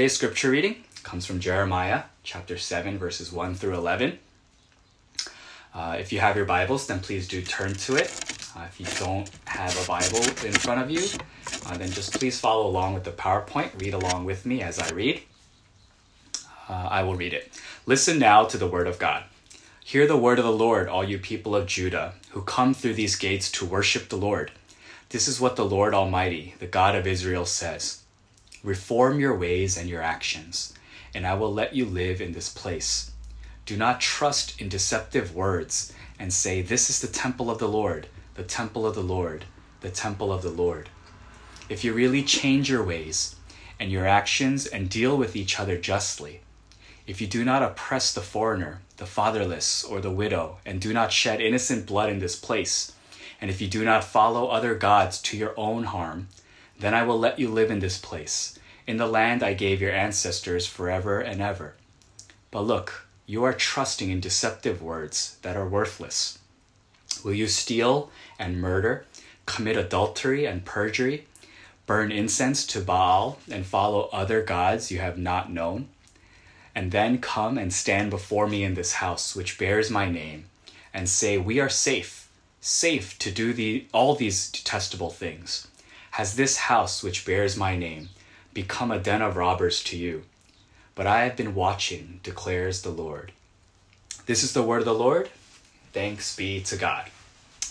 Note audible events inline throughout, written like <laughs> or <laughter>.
Today's scripture reading comes from Jeremiah chapter 7, verses 1 through 11. Uh, if you have your Bibles, then please do turn to it. Uh, if you don't have a Bible in front of you, uh, then just please follow along with the PowerPoint. Read along with me as I read. Uh, I will read it. Listen now to the word of God. Hear the word of the Lord, all you people of Judah, who come through these gates to worship the Lord. This is what the Lord Almighty, the God of Israel, says Reform your ways and your actions, and I will let you live in this place. Do not trust in deceptive words and say, This is the temple of the Lord, the temple of the Lord, the temple of the Lord. If you really change your ways and your actions and deal with each other justly, if you do not oppress the foreigner, the fatherless, or the widow, and do not shed innocent blood in this place, and if you do not follow other gods to your own harm, then I will let you live in this place, in the land I gave your ancestors forever and ever. But look, you are trusting in deceptive words that are worthless. Will you steal and murder, commit adultery and perjury, burn incense to Baal, and follow other gods you have not known? And then come and stand before me in this house which bears my name, and say, We are safe safe to do the, all these detestable things? Has this house which bears my name become a den of robbers to you? But I have been watching, declares the Lord. This is the word of the Lord. Thanks be to God.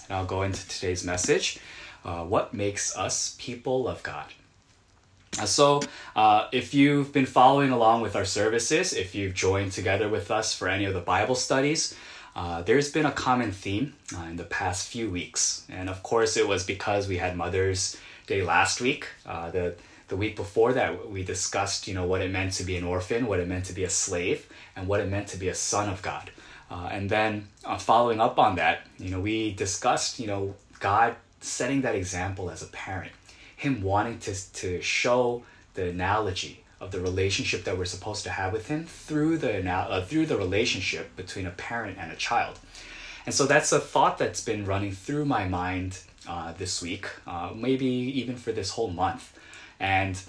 And I'll go into today's message. Uh, what makes us people of God? Uh, so, uh, if you've been following along with our services, if you've joined together with us for any of the Bible studies, uh, there's been a common theme uh, in the past few weeks, and of course, it was because we had Mother's Day last week. Uh, the the week before that, we discussed, you know, what it meant to be an orphan, what it meant to be a slave, and what it meant to be a son of God. Uh, and then, uh, following up on that, you know, we discussed, you know, God setting that example as a parent, Him wanting to to show the analogy of the relationship that we're supposed to have with him through the uh, through the relationship between a parent and a child. And so that's a thought that's been running through my mind uh, this week, uh, maybe even for this whole month. And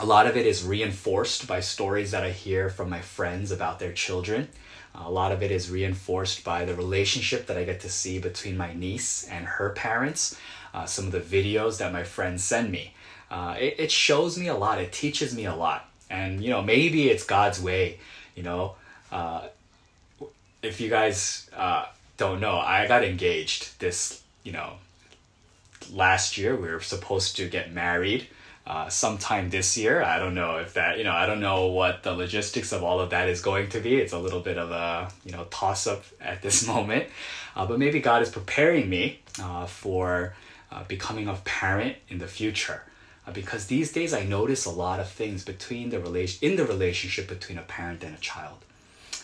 a lot of it is reinforced by stories that I hear from my friends about their children. a lot of it is reinforced by the relationship that I get to see between my niece and her parents, uh, some of the videos that my friends send me uh, it, it shows me a lot. It teaches me a lot. And, you know, maybe it's God's way, you know. Uh, if you guys uh, don't know, I got engaged this, you know, last year. We were supposed to get married uh, sometime this year. I don't know if that, you know, I don't know what the logistics of all of that is going to be. It's a little bit of a, you know, toss up at this <laughs> moment. Uh, but maybe God is preparing me uh, for uh, becoming a parent in the future. Uh, because these days I notice a lot of things between the relation in the relationship between a parent and a child,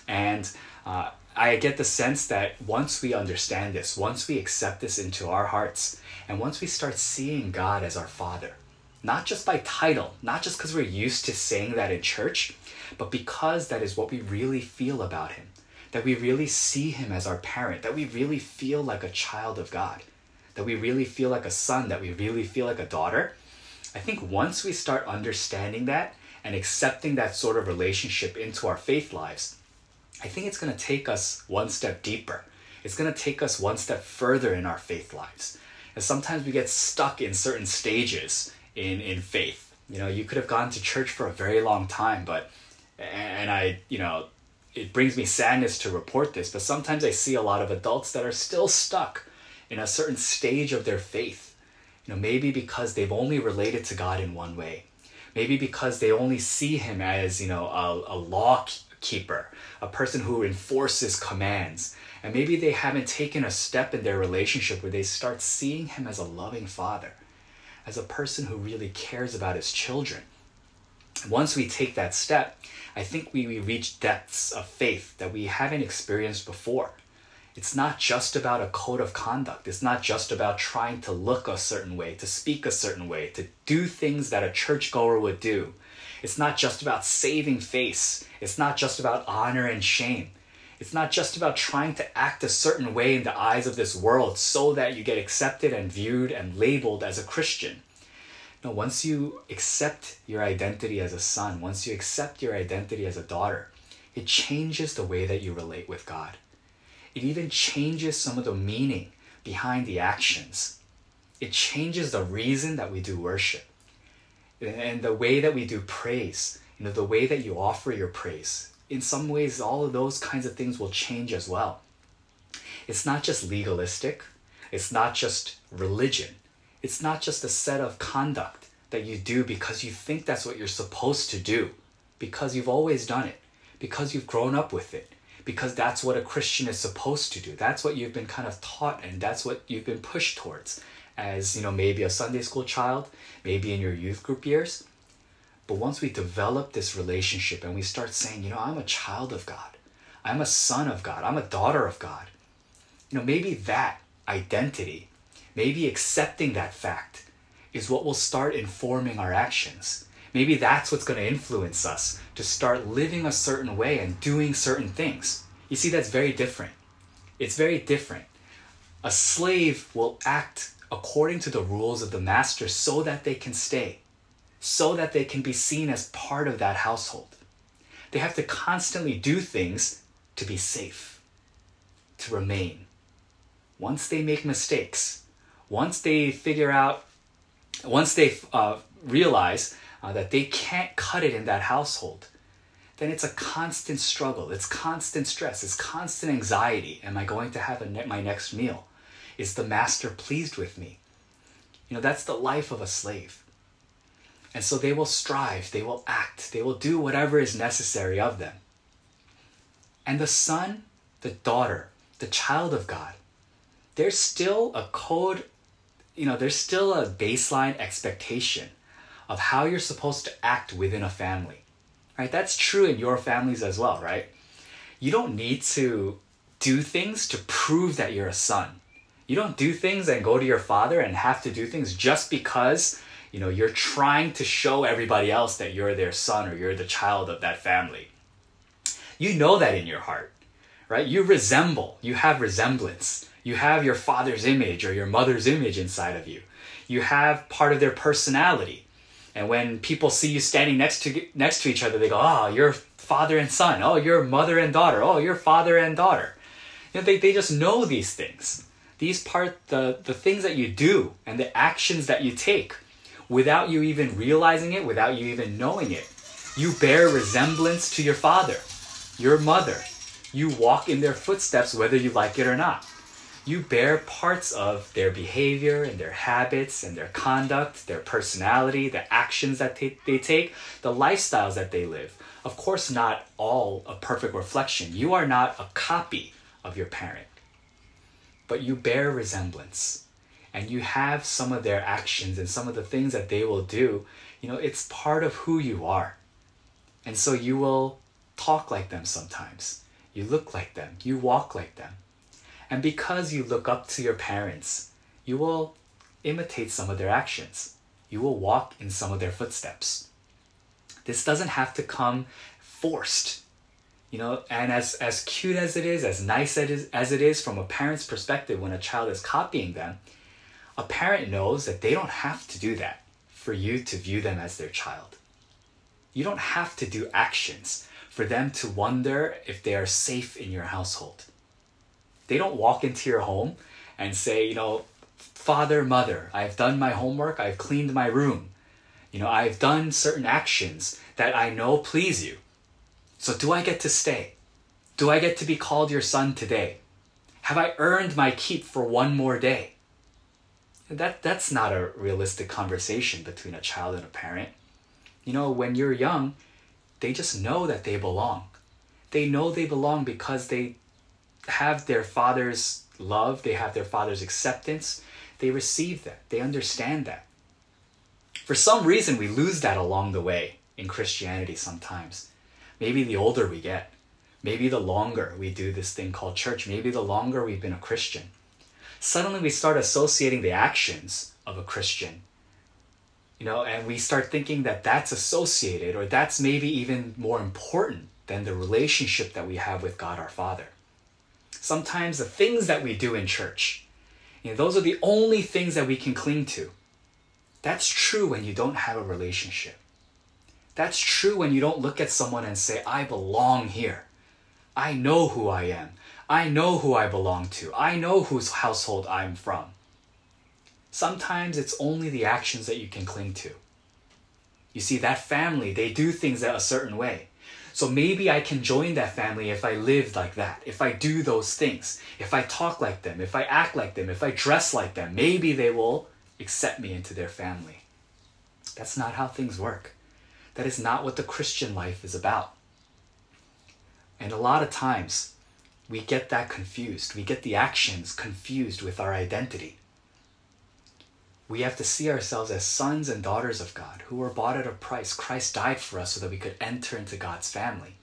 and uh, I get the sense that once we understand this, once we accept this into our hearts, and once we start seeing God as our Father, not just by title, not just because we're used to saying that in church, but because that is what we really feel about Him, that we really see Him as our parent, that we really feel like a child of God, that we really feel like a son, that we really feel like a daughter. I think once we start understanding that and accepting that sort of relationship into our faith lives, I think it's going to take us one step deeper. It's going to take us one step further in our faith lives. And sometimes we get stuck in certain stages in, in faith. You know, you could have gone to church for a very long time, but, and I, you know, it brings me sadness to report this, but sometimes I see a lot of adults that are still stuck in a certain stage of their faith you know, maybe because they've only related to God in one way. Maybe because they only see him as, you know, a, a law keeper, a person who enforces commands. And maybe they haven't taken a step in their relationship where they start seeing him as a loving father, as a person who really cares about his children. Once we take that step, I think we, we reach depths of faith that we haven't experienced before. It's not just about a code of conduct. It's not just about trying to look a certain way, to speak a certain way, to do things that a churchgoer would do. It's not just about saving face. It's not just about honor and shame. It's not just about trying to act a certain way in the eyes of this world so that you get accepted and viewed and labeled as a Christian. No, once you accept your identity as a son, once you accept your identity as a daughter, it changes the way that you relate with God. It even changes some of the meaning behind the actions. It changes the reason that we do worship and the way that we do praise, you know, the way that you offer your praise. In some ways, all of those kinds of things will change as well. It's not just legalistic, it's not just religion, it's not just a set of conduct that you do because you think that's what you're supposed to do, because you've always done it, because you've grown up with it, because that's what a Christian is supposed to do. That's what you've been kind of taught and that's what you've been pushed towards as, you know, maybe a Sunday school child, maybe in your youth group years. But once we develop this relationship and we start saying, you know, I'm a child of God, I'm a son of God, I'm a daughter of God, you know, maybe that identity, maybe accepting that fact is what will start informing our actions. Maybe that's what's going to influence us to start living a certain way and doing certain things. You see, that's very different. It's very different. A slave will act according to the rules of the master so that they can stay, so that they can be seen as part of that household. They have to constantly do things to be safe, to remain. Once they make mistakes, once they figure out, once they uh, realize uh, that they can't cut it in that household, then it's a constant struggle. It's constant stress. It's constant anxiety. Am I going to have ne- my next meal? Is the master pleased with me? You know, that's the life of a slave. And so they will strive, they will act, they will do whatever is necessary of them. And the son, the daughter, the child of God, there's still a code, you know, there's still a baseline expectation of how you're supposed to act within a family. Right? That's true in your families as well, right? You don't need to do things to prove that you're a son. You don't do things and go to your father and have to do things just because, you know, you're trying to show everybody else that you're their son or you're the child of that family. You know that in your heart, right? You resemble, you have resemblance. You have your father's image or your mother's image inside of you. You have part of their personality. And when people see you standing next to next to each other, they go, ah, "Oh, you're father and son. Oh, you're mother and daughter. Oh, you're father and daughter." You know, they, they just know these things. These part the the things that you do and the actions that you take without you even realizing it, without you even knowing it. You bear resemblance to your father, your mother. You walk in their footsteps whether you like it or not you bear parts of their behavior and their habits and their conduct, their personality, the actions that they, they take, the lifestyles that they live. Of course, not all a perfect reflection. You are not a copy of your parent, but you bear resemblance and you have some of their actions and some of the things that they will do. You know, it's part of who you are. And so you will talk like them sometimes. You look like them. You walk like them. And because you look up to your parents, you will imitate some of their actions. You will walk in some of their footsteps. This doesn't have to come forced. You know, and as, as cute as it is, as nice as it, is, as it is from a parent's perspective when a child is copying them, a parent knows that they don't have to do that for you to view them as their child. You don't have to do actions for them to wonder if they are safe in your household. They don't walk into your home and say, you know, father, mother, I've done my homework, I've cleaned my room. You know, I've done certain actions that I know please you. So do I get to stay? Do I get to be called your son today? Have I earned my keep for one more day? That, that's not a realistic conversation between a child and a parent. You know, when you're young, they just know that they belong. They know they belong because they have their father's love, they have their father's acceptance, they receive that, they understand that. For some reason, we lose that along the way in Christianity sometimes. Maybe the older we get, maybe the longer we do this thing called church, maybe the longer we've been a Christian. Suddenly we start associating the actions of a Christian you know and we start thinking that that's associated or that's maybe even more important than the relationship that we have with God our Father sometimes the things that we do in church, you know, those are the only things that we can cling to. That's true when you don't have a relationship. That's true when you don't look at someone and say, I belong here. I know who I am. I know who I belong to. I know whose household I'm from. Sometimes it's only the actions that you can cling to. You see, that family, they do things a certain way. So maybe I can join that family if I live like that, if I do those things, if I talk like them, if I act like them, if I dress like them. Maybe they will accept me into their family. That's not how things work. That is not what the Christian life is about. And a lot of times, we get that confused. We get the actions confused with our identity. We have to see ourselves as sons and daughters of God who were bought at a price. Christ died for us so that we could enter into God's family.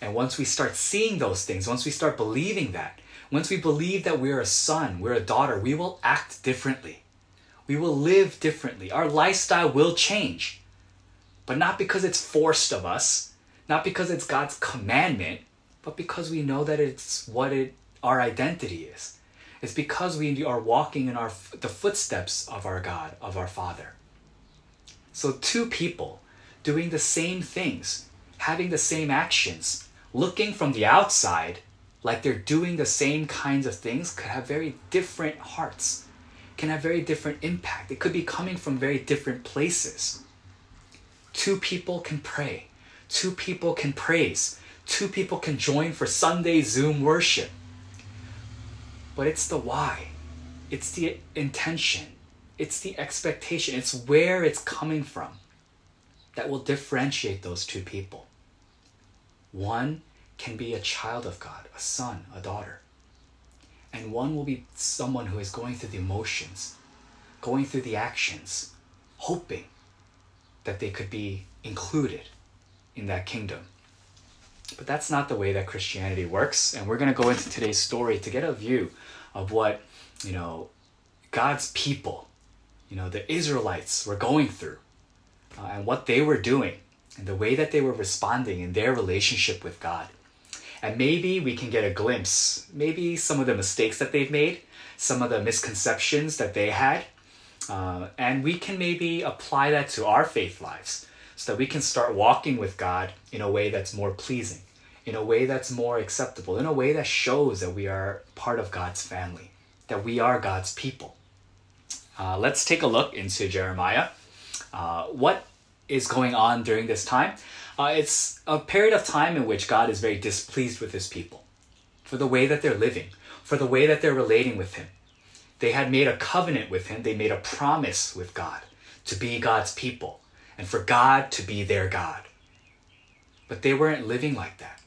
And once we start seeing those things, once we start believing that, once we believe that we're a son, we're a daughter, we will act differently. We will live differently. Our lifestyle will change. But not because it's forced of us, not because it's God's commandment, but because we know that it's what it, our identity is. It's because we are walking in our the footsteps of our God, of our Father. So two people doing the same things, having the same actions, looking from the outside like they're doing the same kinds of things could have very different hearts, can have very different impact. It could be coming from very different places. Two people can pray, two people can praise, two people can join for Sunday Zoom worship. But it's the why, it's the intention, it's the expectation, it's where it's coming from that will differentiate those two people. One can be a child of God, a son, a daughter. And one will be someone who is going through the emotions, going through the actions, hoping that they could be included in that kingdom. But that's not the way that Christianity works. And we're going to go into today's story to get a view of what, you know, God's people, you know, the Israelites were going through uh, and what they were doing and the way that they were responding in their relationship with God. And maybe we can get a glimpse, maybe some of the mistakes that they've made, some of the misconceptions that they had, uh, and we can maybe apply that to our faith lives so that we can start walking with God in a way that's more pleasing, in a way that's more acceptable, in a way that shows that we are part of God's family, that we are God's people. Uh, let's take a look into Jeremiah. Uh, what is going on during this time? Uh, it's a period of time in which God is very displeased with his people for the way that they're living, for the way that they're relating with him. They had made a covenant with him, they made a promise with God to be God's people and for God to be their God. But they weren't living like that.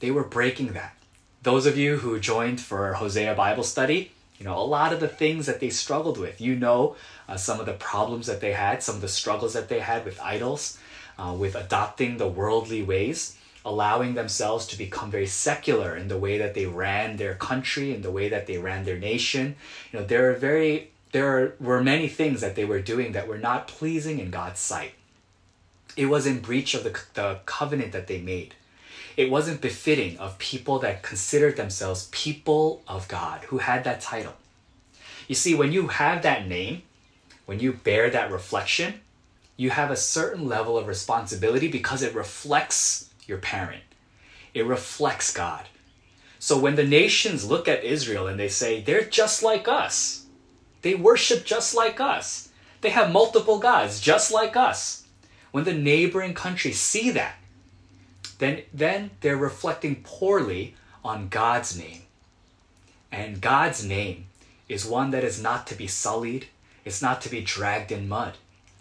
They were breaking that. Those of you who joined for Hosea Bible study, you know, a lot of the things that they struggled with. You know, uh, some of the problems that they had, some of the struggles that they had with idols, uh, with adopting the worldly ways, allowing themselves to become very secular in the way that they ran their country, in the way that they ran their nation. You know, there are very there were many things that they were doing that were not pleasing in God's sight. It was in breach of the, the covenant that they made. It wasn't befitting of people that considered themselves people of God, who had that title. You see, when you have that name, when you bear that reflection, you have a certain level of responsibility because it reflects your parent. It reflects God. So when the nations look at Israel and they say, they're just like us, they worship just like us, they have multiple gods just like us when the neighboring countries see that, then, then they're reflecting poorly on God's name. And God's name is one that is not to be sullied, it's not to be dragged in mud.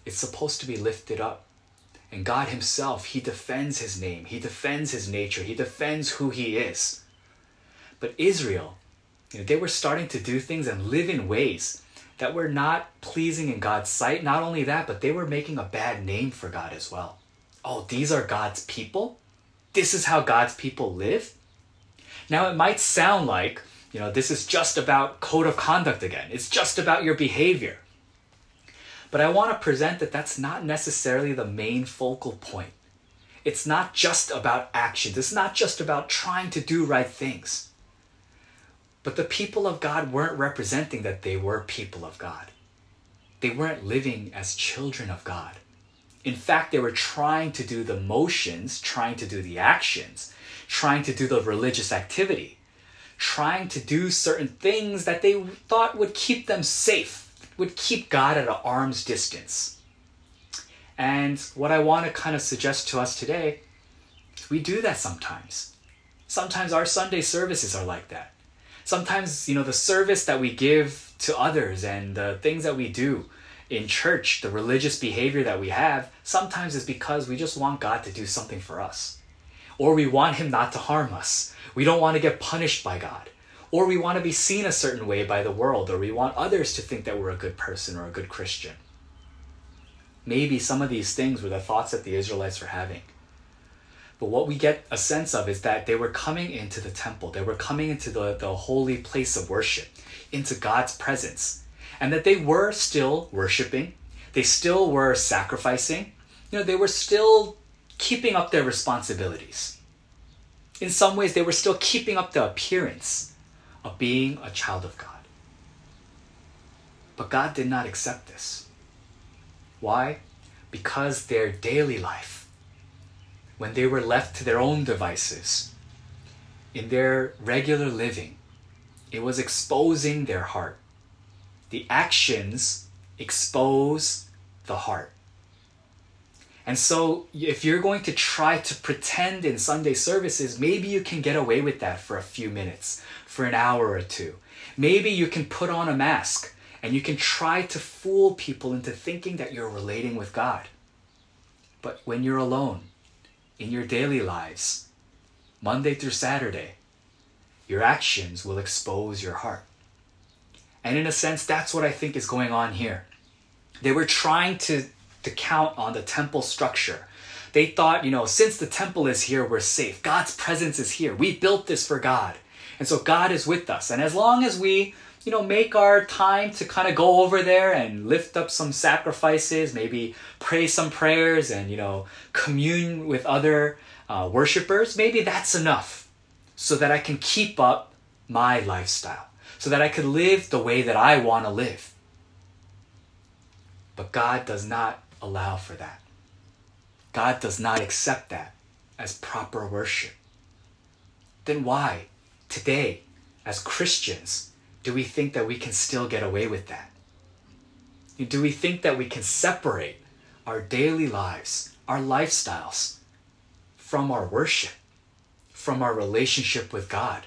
It's supposed to be lifted up. And God Himself, He defends His name, He defends His nature, He defends who He is. But Israel, you know, they were starting to do things and live in ways that were not pleasing in God's sight. Not only that, but they were making a bad name for God as well. Oh, these are God's people? This is how God's people live? Now, it might sound like, you know, this is just about code of conduct again. It's just about your behavior. But I want to present that that's not necessarily the main focal point. It's not just about actions. It's not just about trying to do right things. But the people of God weren't representing that they were people of God. they weren't living as children of God. In fact, they were trying to do the motions, trying to do the actions, trying to do the religious activity, trying to do certain things that they thought would keep them safe, would keep God at an arm's distance. And what I want to kind of suggest to us today we do that sometimes. Sometimes our Sunday services are like that. Sometimes, you know, the service that we give to others and the things that we do in church, the religious behavior that we have, sometimes is because we just want God to do something for us. Or we want Him not to harm us. We don't want to get punished by God. Or we want to be seen a certain way by the world, or we want others to think that we're a good person or a good Christian. Maybe some of these things were the thoughts that the Israelites were having. But what we get a sense of is that they were coming into the temple, they were coming into the, the holy place of worship, into God's presence, and that they were still worshiping, they still were sacrificing, you know, they were still keeping up their responsibilities. In some ways, they were still keeping up the appearance of being a child of God. But God did not accept this. Why? Because their daily life, when they were left to their own devices, in their regular living, it was exposing their heart. The actions expose the heart. And so, if you're going to try to pretend in Sunday services, maybe you can get away with that for a few minutes, for an hour or two. Maybe you can put on a mask and you can try to fool people into thinking that you're relating with God. But when you're alone, in your daily lives, Monday through Saturday, your actions will expose your heart. And in a sense, that's what I think is going on here. They were trying to, to count on the temple structure. They thought, you know, since the temple is here, we're safe. God's presence is here. We built this for God. And so God is with us. And as long as we you know, make our time to kind of go over there and lift up some sacrifices, maybe pray some prayers and, you know, commune with other uh, worshipers, maybe that's enough so that I can keep up my lifestyle, so that I could live the way that I want to live. But God does not allow for that. God does not accept that as proper worship. Then why, today, as Christians, do we think that we can still get away with that? Do we think that we can separate our daily lives, our lifestyles, from our worship, from our relationship with God?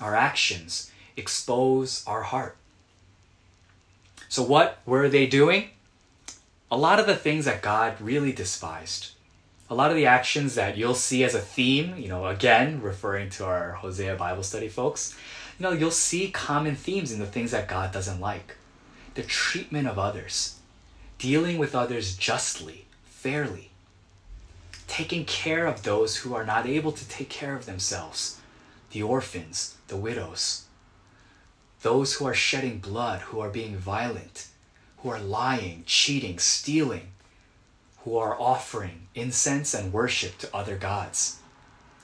Our actions expose our heart. So, what were they doing? A lot of the things that God really despised. A lot of the actions that you'll see as a theme, you know, again, referring to our Hosea Bible study folks, you know, you'll see common themes in the things that God doesn't like the treatment of others, dealing with others justly, fairly, taking care of those who are not able to take care of themselves, the orphans, the widows, those who are shedding blood, who are being violent, who are lying, cheating, stealing, who are offering incense and worship to other gods,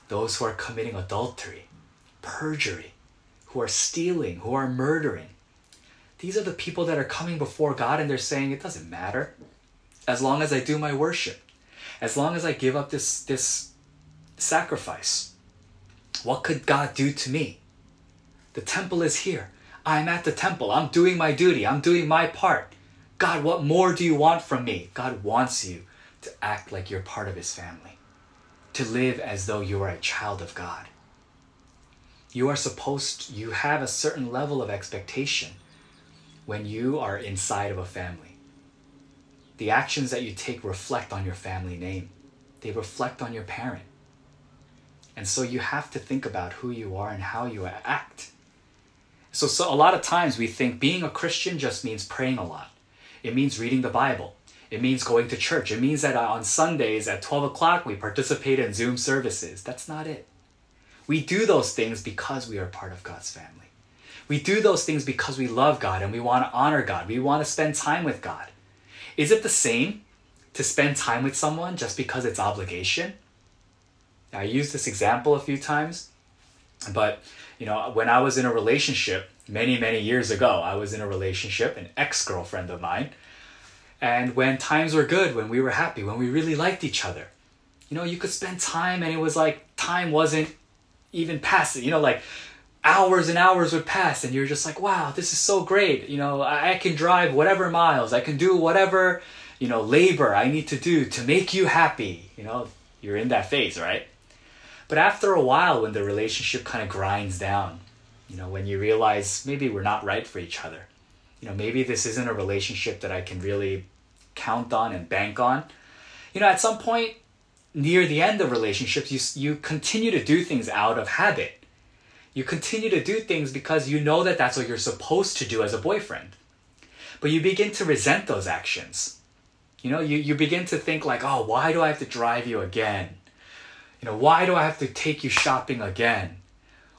those who are committing adultery, perjury, who are stealing, who are murdering. These are the people that are coming before God and they're saying, it doesn't matter. As long as I do my worship, as long as I give up this, this sacrifice, what could God do to me? The temple is here. I'm at the temple. I'm doing my duty. I'm doing my part. God, what more do you want from me? God wants you to act like you're part of his family, to live as though you are a child of God. You are supposed you have a certain level of expectation when you are inside of a family. The actions that you take reflect on your family name. They reflect on your parent. And so you have to think about who you are and how you act. So, so a lot of times we think being a christian just means praying a lot it means reading the bible it means going to church it means that on sundays at 12 o'clock we participate in zoom services that's not it we do those things because we are part of God's family. We do those things because we love God and we want to honor God. We want to spend time with God. Is it the same to spend time with someone just because it's obligation? I used this example a few times. But, you know, when I was in a relationship many, many years ago, I was in a relationship, an ex girlfriend of mine. And when times were good, when we were happy, when we really liked each other, you know, you could spend time and it was like time wasn't even passing, you know, like hours and hours would pass and you're just like, wow, this is so great. You know, I, I can drive whatever miles, I can do whatever, you know, labor I need to do to make you happy. You know, you're in that phase, right? But after a while, when the relationship kind of grinds down, you know, when you realize maybe we're not right for each other, you know, maybe this isn't a relationship that I can really count on and bank on. You know, at some point near the end of relationships, you, you continue to do things out of habit. You continue to do things because you know that that's what you're supposed to do as a boyfriend. But you begin to resent those actions. You know, you, you begin to think like, oh, why do I have to drive you again? You know, why do I have to take you shopping again?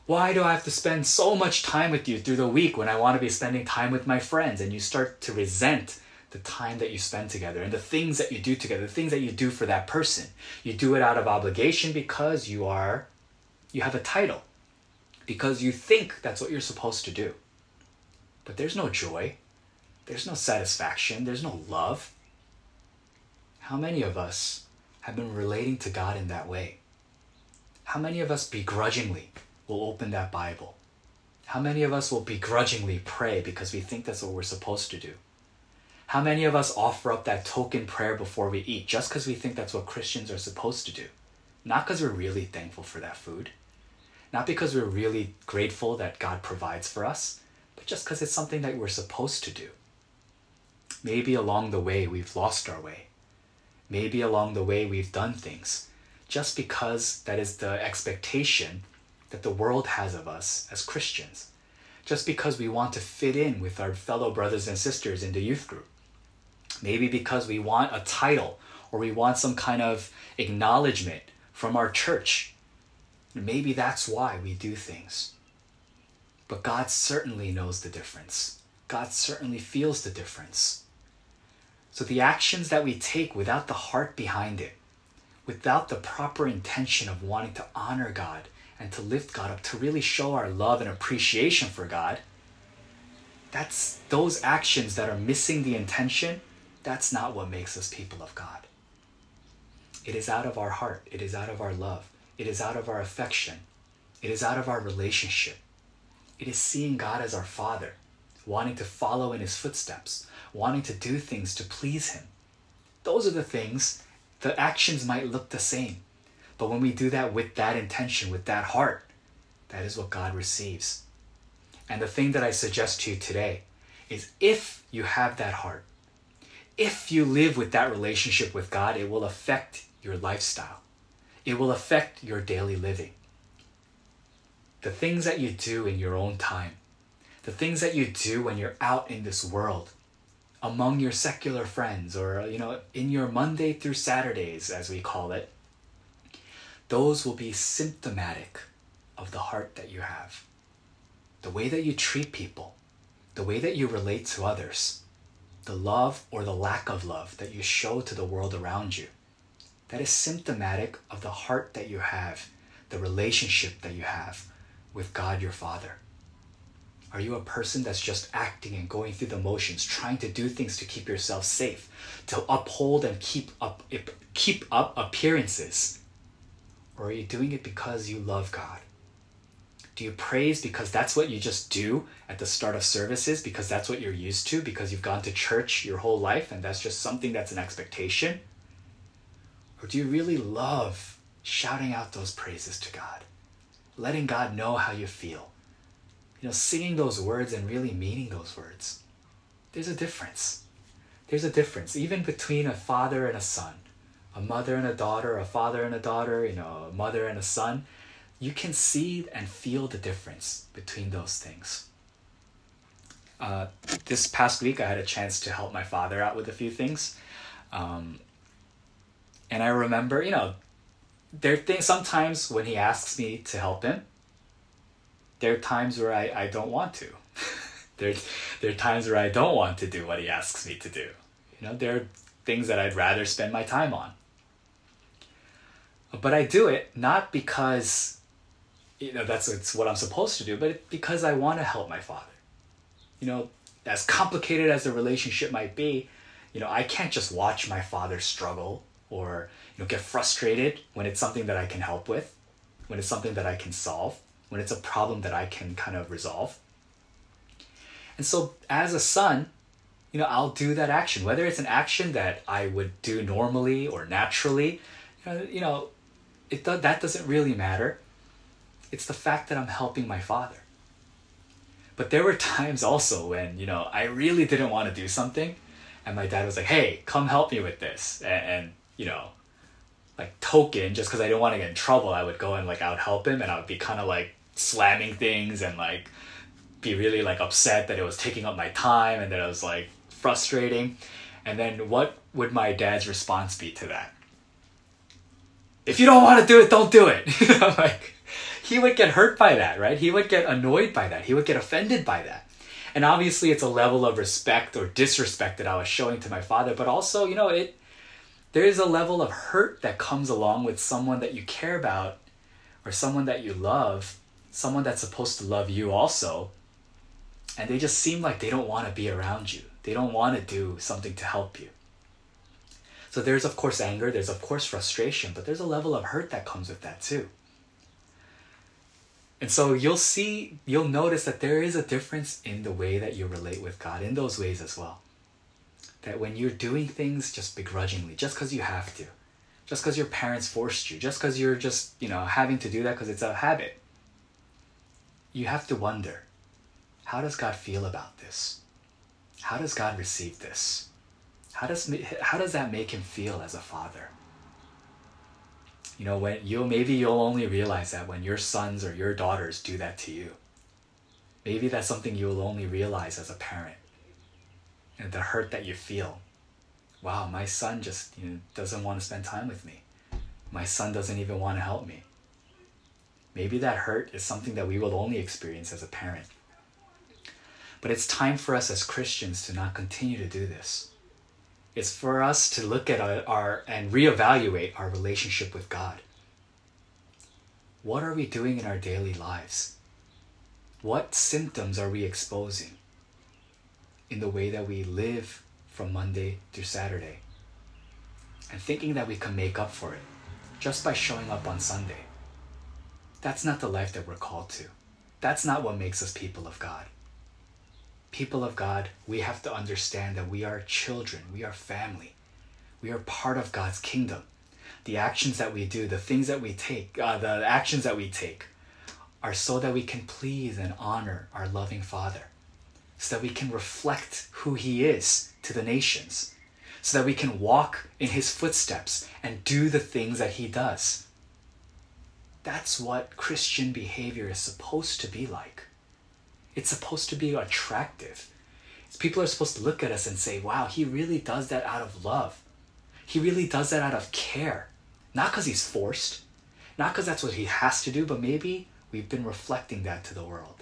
Why do I have to spend so much time with you through the week when I want to be spending time with my friends? And you start to resent the time that you spend together and the things that you do together, the things that you do for that person. You do it out of obligation because you are, you have a title, because you think that's what you're supposed to do. But there's no joy, there's no satisfaction, there's no love. How many of us have been relating to God in that way? How many of us begrudgingly will open that Bible? How many of us will begrudgingly pray because we think that's what we're supposed to do? How many of us offer up that token prayer before we eat just because we think that's what Christians are supposed to do? Not because we're really thankful for that food, not because we're really grateful that God provides for us, but just because it's something that we're supposed to do. Maybe along the way we've lost our way. Maybe along the way we've done things just because that is the expectation that the world has of us as Christians. Just because we want to fit in with our fellow brothers and sisters in the youth group Maybe because we want a title or we want some kind of acknowledgement from our church. Maybe that's why we do things. But God certainly knows the difference. God certainly feels the difference. So the actions that we take without the heart behind it, without the proper intention of wanting to honor God and to lift God up, to really show our love and appreciation for God, that's those actions that are missing the intention that's not what makes us people of God. It is out of our heart, it is out of our love, it is out of our affection, it is out of our relationship. It is seeing God as our Father, wanting to follow in His footsteps, wanting to do things to please Him. Those are the things, the actions might look the same. But when we do that with that intention, with that heart, that is what God receives. And the thing that I suggest to you today is if you have that heart, if you live with that relationship with God, it will affect your lifestyle. It will affect your daily living. The things that you do in your own time, the things that you do when you're out in this world, among your secular friends, or you know, in your Monday through Saturdays, as we call it, those will be symptomatic of the heart that you have. The way that you treat people, the way that you relate to others the love or the lack of love that you show to the world around you. That is symptomatic of the heart that you have, the relationship that you have with God your Father. Are you a person that's just acting and going through the motions, trying to do things to keep yourself safe, to uphold and keep up keep up appearances? Or are you doing it because you love God? Do you praise because that's what you just do at the start of services because that's what you're used to because you've gone to church your whole life and that's just something that's an expectation? Or do you really love shouting out those praises to God? Letting God know how you feel? You know, singing those words and really meaning those words. There's a difference. There's a difference, even between a father and a son, a mother and a daughter, a father and a daughter, you know, a mother and a son you can see and feel the difference between those things. Uh, this past week, I had a chance to help my father out with a few things. Um, and I remember, you know, there are things sometimes when he asks me to help him, there are times where I, I don't want to. <laughs> there, there are times where I don't want to do what he asks me to do. You know, there are things that I'd rather spend my time on. But I do it not because you know that's it's what I'm supposed to do, but because I want to help my father. You know, as complicated as the relationship might be, you know, I can't just watch my father struggle or you know get frustrated when it's something that I can help with, when it's something that I can solve, when it's a problem that I can kind of resolve. And so as a son, you know, I'll do that action, whether it's an action that I would do normally or naturally, you know, it that doesn't really matter. It's the fact that I'm helping my father. But there were <laughs> times also when, you know, I really didn't want to do something and my dad was like, "Hey, come help me with this." And, and you know, like token just cuz I didn't want to get in trouble, I would go and like I would help him and I would be kind of like slamming things and like be really like upset that it was taking up my time and that it was like frustrating. And then what would my dad's response be to that? If you don't want to do it, don't do it. <laughs> like he would get hurt by that, right? He would get annoyed by that. He would get offended by that. And obviously it's a level of respect or disrespect that I was showing to my father, but also, you know, it there is a level of hurt that comes along with someone that you care about or someone that you love, someone that's supposed to love you also. And they just seem like they don't want to be around you. They don't want to do something to help you. So there's, of course, anger, there's, of course, frustration, but there's a level of hurt that comes with that too. And so you'll see, you'll notice that there is a difference in the way that you relate with God in those ways as well. That when you're doing things just begrudgingly, just because you have to, just because your parents forced you, just because you're just, you know, having to do that because it's a habit, you have to wonder how does God feel about this? how does God receive this? How does, how does that make him feel as a father? You know, when you'll maybe you'll only realize that when your sons or your daughters do that to you. Maybe that's something you'll only realize as a parent. And the hurt that you feel. Wow, my son just you know, doesn't want to spend time with me. My son doesn't even want to help me. Maybe that hurt is something that we will only experience as a parent. But it's time for us as Christians to not continue to do this. It's for us to look at our, our and reevaluate our relationship with God. What are we doing in our daily lives? What symptoms are we exposing in the way that we live from Monday through Saturday? And thinking that we can make up for it just by showing up on Sunday. That's not the life that we're called to. That's not what makes us people of God people of God, we have to understand that we are children, we are family, we are part of God's kingdom. The actions that we do, the things that we take, uh, the actions that we take are so that we can please and honor our loving Father, so that we can reflect who He is to the nations, so that we can walk in His footsteps and do the things that He does. That's what Christian behavior is supposed to be like. It's supposed to be attractive. People are supposed to look at us and say, wow, he really does that out of love. He really does that out of care. Not because he's forced, not because that's what he has to do, but maybe we've been reflecting that to the world.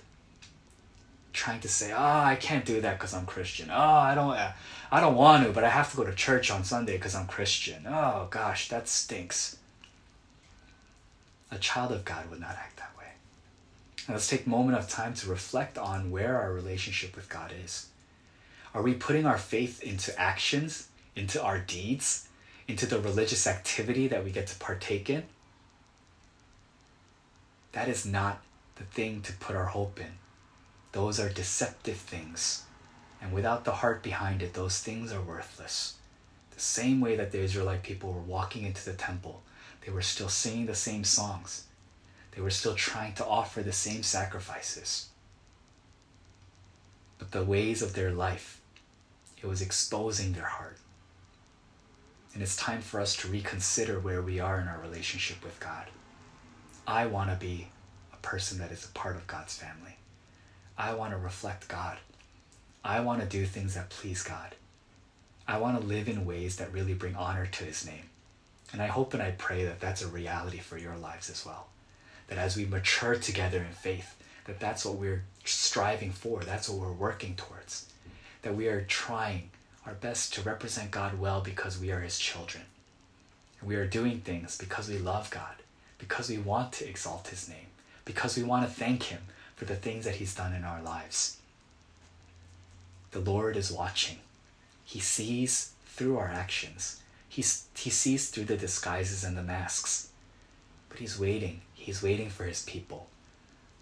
Trying to say, oh, I can't do that because I'm Christian. Oh, I don't, uh, I don't want to, but I have to go to church on Sunday because I'm Christian. Oh gosh, that stinks. A child of God would not act that way. And let's take a moment of time to reflect on where our relationship with God is. Are we putting our faith into actions, into our deeds, into the religious activity that we get to partake in? That is not the thing to put our hope in. Those are deceptive things. And without the heart behind it, those things are worthless. The same way that the Israelite people were walking into the temple, they were still singing the same songs they were still trying to offer the same sacrifices. But the ways of their life, it was exposing their heart. And it's time for us to reconsider where we are in our relationship with God. I want to be a person that is a part of God's family. I want to reflect God. I want to do things that please God. I want to live in ways that really bring honor to His name. And I hope and I pray that that's a reality for your lives as well that as we mature together in faith, that that's what we're striving for, that's what we're working towards, that we are trying our best to represent God well because we are His children. And we are doing things because we love God, because we want to exalt His name, because we want to thank Him for the things that He's done in our lives. The Lord is watching. He sees through our actions. He's, he sees through the disguises and the masks. But He's waiting. He's waiting for His people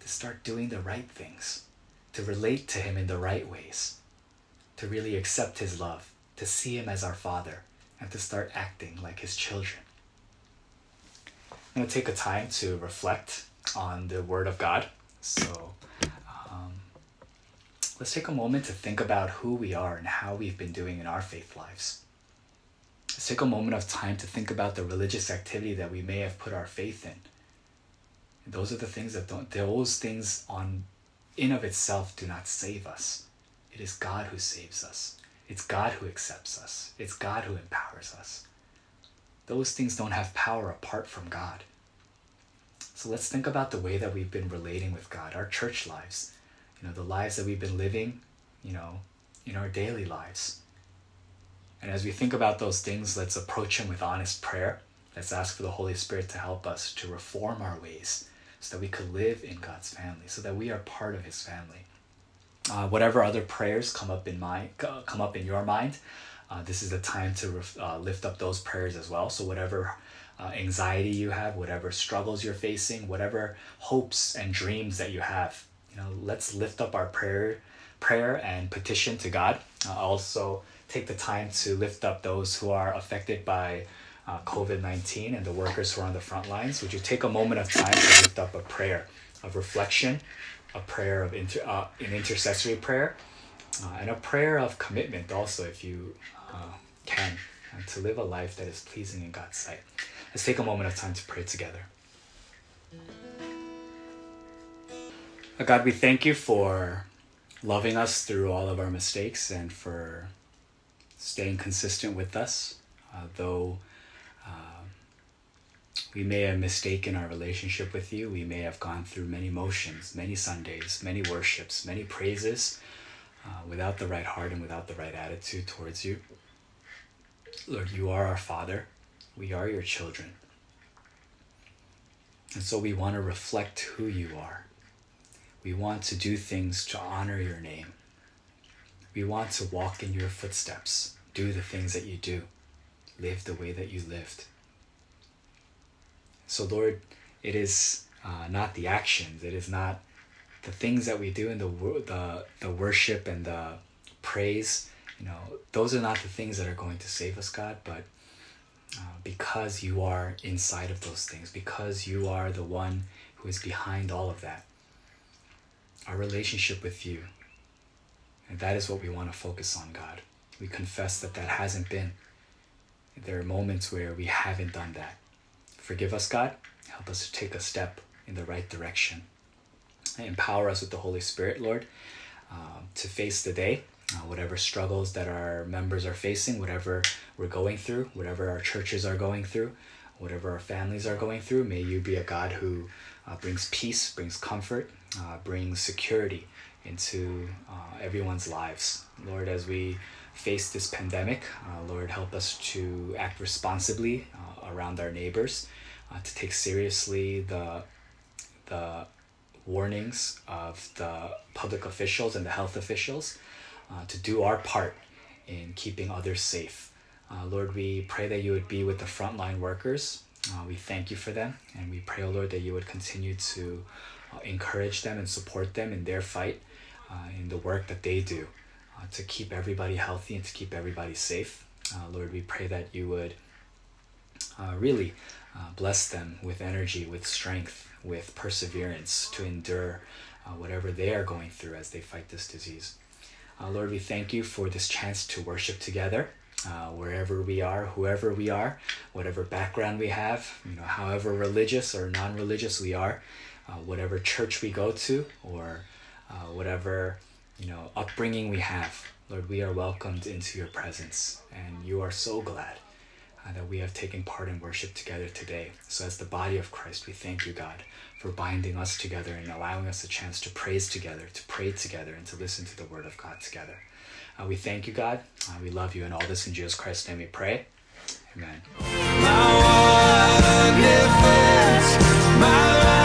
to start doing the right things, to relate to Him in the right ways, to really accept His love, to see Him as our Father, and to start acting like His children. I'm going to take a time to reflect on the Word of God. So um, let's take a moment to think about who we are and how we've been doing in our faith lives. Let's take a moment of time to think about the religious activity that we may have put our faith in. And those are the things that don't, those things on in of itself do not save us. It is God who saves us. It's God who accepts us. It's God who empowers us. Those things don't have power apart from God. So let's think about the way that we've been relating with God, our church lives, you know, the lives that we've been living, you know, in our daily lives. And as we think about those things, let's approach Him with honest prayer. Let's ask for the Holy Spirit to help us to reform our ways so that we could live in God's family, so that we are part of His family. Uh, whatever other prayers come up in my come up in your mind, uh, this is the time to ref, uh, lift up those prayers as well. So whatever uh, anxiety you have, whatever struggles you're facing, whatever hopes and dreams that you have. You know, let's lift up our prayer, prayer and petition to God. Uh, also, take the time to lift up those who are affected by uh, COVID nineteen and the workers who are on the front lines. Would you take a moment of time to lift up a prayer of reflection, a prayer of inter, uh, an intercessory prayer, uh, and a prayer of commitment also, if you uh, can, to live a life that is pleasing in God's sight. Let's take a moment of time to pray together. God, we thank you for loving us through all of our mistakes and for staying consistent with us, uh, though uh, we may have mistaken our relationship with you. We may have gone through many motions, many Sundays, many worships, many praises uh, without the right heart and without the right attitude towards you. Lord, you are our Father. We are your children. And so we want to reflect who you are. We want to do things to honor your name. We want to walk in your footsteps, do the things that you do, live the way that you lived. So, Lord, it is uh, not the actions, it is not the things that we do in the, the, the worship and the praise. You know, those are not the things that are going to save us, God, but uh, because you are inside of those things, because you are the one who is behind all of that. Our relationship with you. And that is what we want to focus on, God. We confess that that hasn't been. There are moments where we haven't done that. Forgive us, God. Help us to take a step in the right direction. Empower us with the Holy Spirit, Lord, uh, to face the day uh, whatever struggles that our members are facing, whatever we're going through, whatever our churches are going through, whatever our families are going through. May you be a God who uh, brings peace, brings comfort, uh, brings security into uh, everyone's lives. Lord, as we face this pandemic, uh, Lord, help us to act responsibly uh, around our neighbors, to take seriously the the warnings of the public officials and the health officials uh, to do our part in keeping others safe. Uh, Lord, we pray that you would be with the frontline workers. Uh, we thank you for them, and we pray, oh Lord, that you would continue to uh, encourage them and support them in their fight, uh, in the work that they do, uh, to keep everybody healthy and to keep everybody safe. Lord, we pray that you would really bless them with energy, with strength, with perseverance to endure whatever they are going through as they fight this disease. Uh, Lord, we thank you for this chance to worship together. Uh, wherever we are, whoever we are, whatever background we have, you know, however religious or non-religious we are, uh, whatever church we go to, or uh, whatever you know upbringing we have, Lord, we are welcomed into your presence, and you are so glad uh, that we have taken part in worship together today. So, as the body of Christ, we thank you, God, for binding us together and allowing us a chance to praise together, to pray together, and to listen to the Word of God together. Uh, we thank you, God. Uh, we love you, and all this in Jesus Christ's name we pray. Amen. My